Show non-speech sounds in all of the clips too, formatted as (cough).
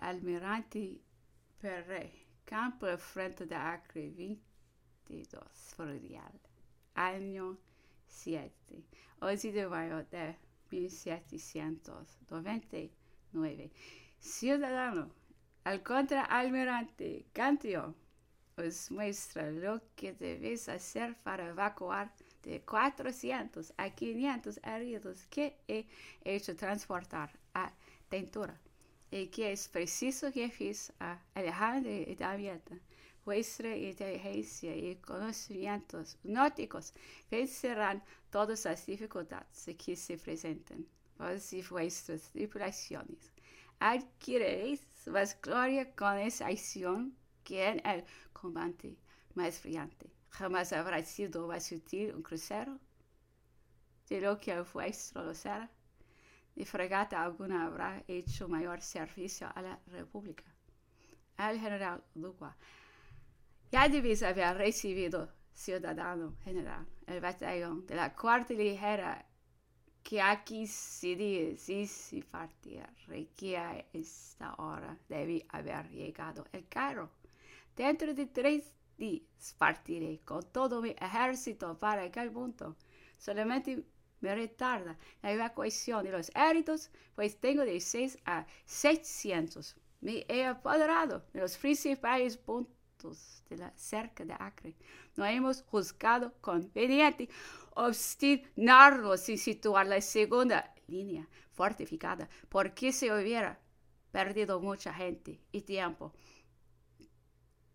al almirante Perret, campo al frente de Acre, 22, Florial, año 7, 11 de mayo de 1799. Ciudadano, al contraalmirante Cantio os muestra lo que debes hacer para evacuar de 400 a 500 heridos que he hecho transportar a Tentura y que es preciso que fiz a Alejandro y Damieta. Vuestra inteligencia y conocimientos náuticos vencerán todas las dificultades que se presenten. Vos y vuestras tripulaciones adquiriréis más gloria con esa acción que en el combate más brillante. Jamás habrá sido más útil un crucero de lo que el vuestro lo será. Ni fragata alguna habrá hecho mayor servicio a la República. El general Dubois. Ya debéis haber recibido, ciudadano general, el batallón de la cuarta ligera que aquí se dice si partir, que a esta hora debe haber llegado el carro. Dentro de tres días partiré con todo mi ejército para aquel punto. Solamente me retarda la evacuación de los heridos, pues tengo de seis a seiscientos. Me he apoderado de los principales puntos de la cerca de Acre. No hemos juzgado conveniente obstinarnos en situar la segunda línea fortificada, porque se hubiera perdido mucha gente y tiempo.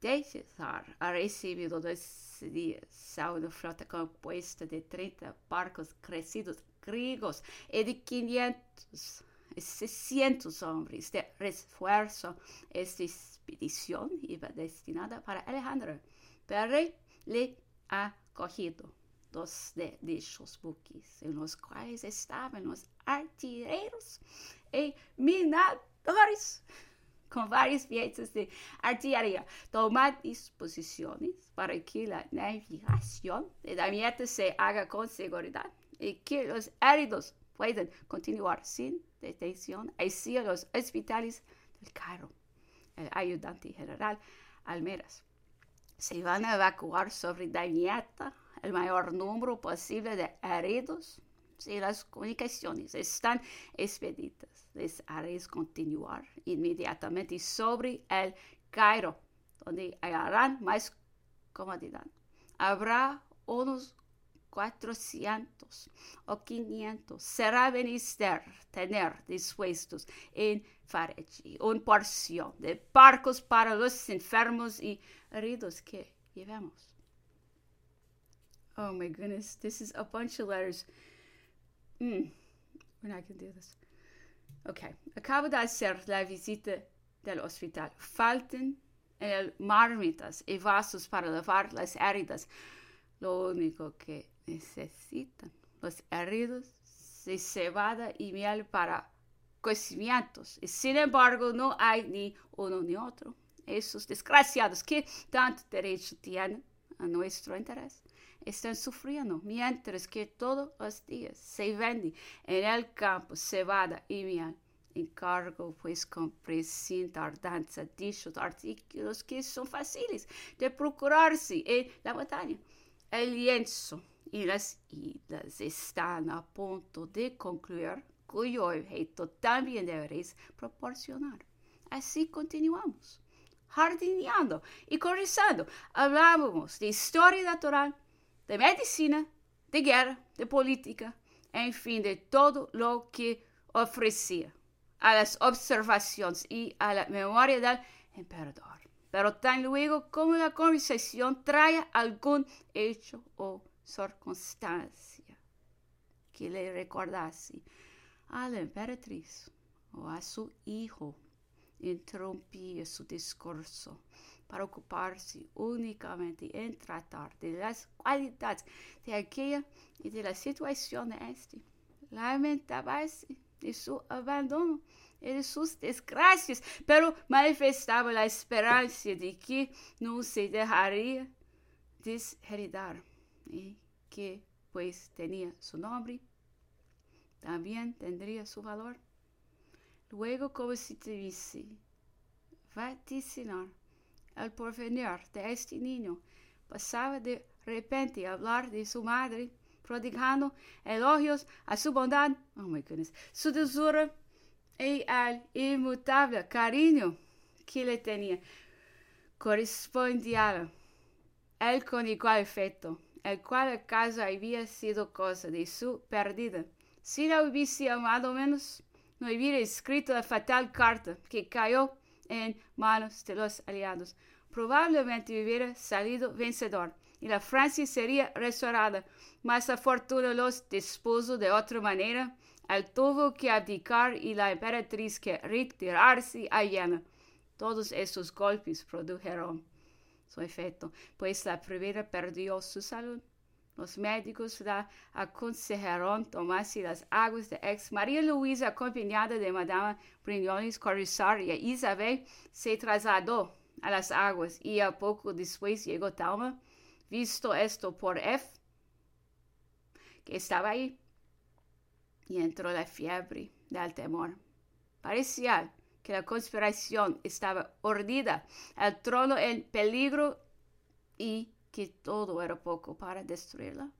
De César ha recibido dos días a una flota compuesta de 30 barcos crecidos griegos y de 500 600 hombres de refuerzo. Esta expedición iba destinada para Alejandro, pero le ha cogido dos de dichos buques, en los cuales estaban los artilleros y minadores (laughs) con varias piezas de artillería. Tomad disposiciones para que la navegación de Damietta se haga con seguridad y que los heridos puedan continuar sin detención hacia los hospitales del Cairo. El ayudante general Almeras. Se van a evacuar sobre Damietta el mayor número posible de heridos si las comunicaciones están expeditas. Les haréis continuar inmediatamente sobre el Cairo, donde hallarán más comodidad. Habrá unos 400 o 500. Será menester tener dispuestos en Farechi una porción de barcos para los enfermos y heridos que llevamos. Oh my goodness, this is a bunch of letters. Mm, going to do this. Ok, acabo de hacer la visita del hospital. Faltan el marmitas y vasos para lavar las heridas. Lo único que necesitan los heridos es cebada y miel para cocimientos. Y sin embargo, no hay ni uno ni otro. Esos desgraciados que tanto derecho tienen a nuestro interés están sufriendo, mientras que todos los días se vende en el campo cebada y miel. Encargo, pues, con sin tardanza dichos artículos que son fáciles de procurarse en la batalla. El lienzo y las islas están a punto de concluir, cuyo objeto también deberéis proporcionar. Así continuamos, jardineando y conversando. Hablábamos de historia natural, de medicina, de guerra, de política, en fin, de todo lo que ofrecía a las observaciones y a la memoria del emperador. Pero tan luego como la conversación trae algún hecho o circunstancia que le recordase a la emperatriz o a su hijo, interrumpía su discurso para ocuparse únicamente en tratar de las cualidades de aquella y de la situación de este. Lamentábase de su abandono y de sus desgracias, pero manifestaba la esperanza de que no se dejaría desheredar y que pues tenía su nombre, también tendría su valor. Luego, como si te dice, vaticinar el porvenir de este niño. Pasaba de repente a hablar de su madre, prodigando elogios a su bondad, oh my goodness, su dulzura y al inmutable cariño que le tenía. Correspondía él con igual efecto, el cual acaso había sido cosa de su perdida. Si la hubiese amado menos, no hubiera escrito la fatal carta que cayó en manos de los aliados. Probablemente hubiera salido vencedor y la Francia sería restaurada, mas la fortuna los dispuso de otra manera. Él tuvo que abdicar y la emperatriz que retirarse a Viena. Todos esos golpes produjeron su efecto, pues la primera perdió su salud. Los médicos la aconsejaron tomarse las aguas de ex. María Luisa, acompañada de Madame Brignoles, Corisar y Isabel, se trasladó a las aguas y a poco después llegó Talma, visto esto por F, que estaba ahí, y entró la fiebre del temor. Parecía que la conspiración estaba urdida, el trono en peligro y que todo era poco para destruirla.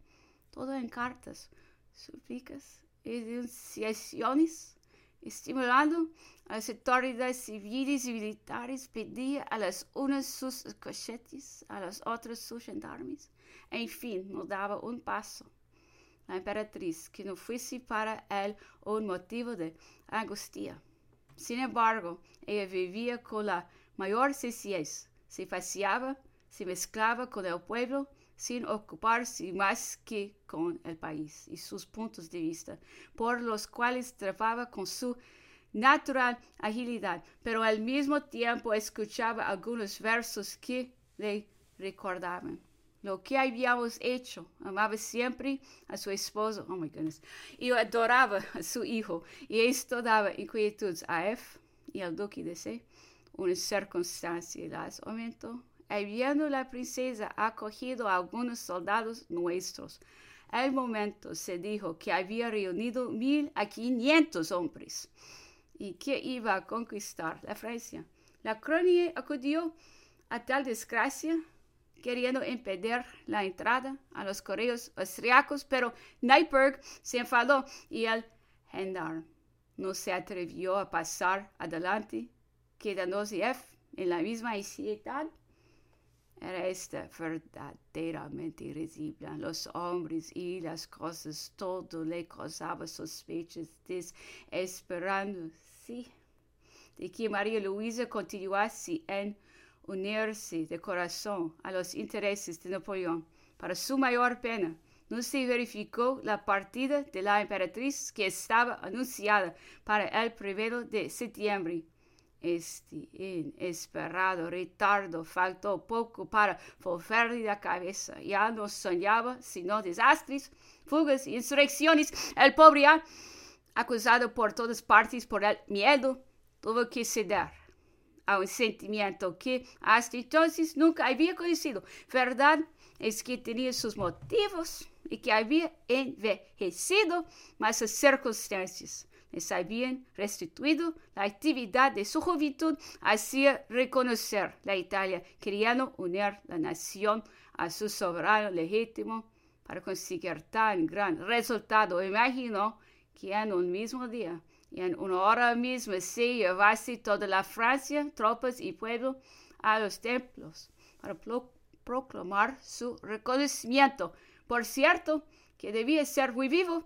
Todo en cartas, súplicas y denunciaciones, estimulando a las autoridades civiles y militares, pedía a las unas sus cochetes, a las otras sus gendarmes. En fin, no daba un paso. La emperatriz, que no fuese para él un motivo de angustia. Sin embargo, ella vivía con la mayor sencillez, se paseaba, se mezclaba con el pueblo, sin ocuparse más que con el país y sus puntos de vista, por los cuales trataba con su natural agilidad, pero al mismo tiempo escuchaba algunos versos que le recordaban lo que habíamos hecho. Amaba siempre a su esposo, oh my goodness, y adoraba a su hijo, y esto daba inquietud a F y al duque de C. Una circunstancia las aumentó. Habiendo la princesa acogido a algunos soldados nuestros, al momento se dijo que había reunido mil a quinientos hombres y que iba a conquistar la Francia. La crónica acudió a tal desgracia queriendo impedir la entrada a los correos austriacos, pero Neipperg se enfadó y el gendarme no se atrevió a pasar adelante, quedándose en la misma ansiedad. Era esta verdaderamente risible. Los hombres y las cosas, todo le causaba sospechas, desesperando, sí, de que María Luisa continuase en unirse de corazón a los intereses de Napoleón. Para su mayor pena, no se verificó la partida de la emperatriz que estaba anunciada para el primero de septiembre. Este inesperado retardo faltó poco para volverle la cabeza. Ya no soñaba sino desastres, fugas, insurrecciones. El pobre, acusado por todas partes por el miedo, tuvo que ceder a un sentimiento que hasta entonces nunca había conocido. Verdad es que tenía sus motivos y que había envejecido, mas las circunstancias les habían restituido la actividad de su juventud, hacía reconocer la Italia, queriendo unir la nación a su soberano legítimo para conseguir tan gran resultado. Imaginó que en un mismo día y en una hora misma se llevase toda la Francia, tropas y pueblo a los templos para proclamar su reconocimiento. Por cierto, que debía ser muy vivo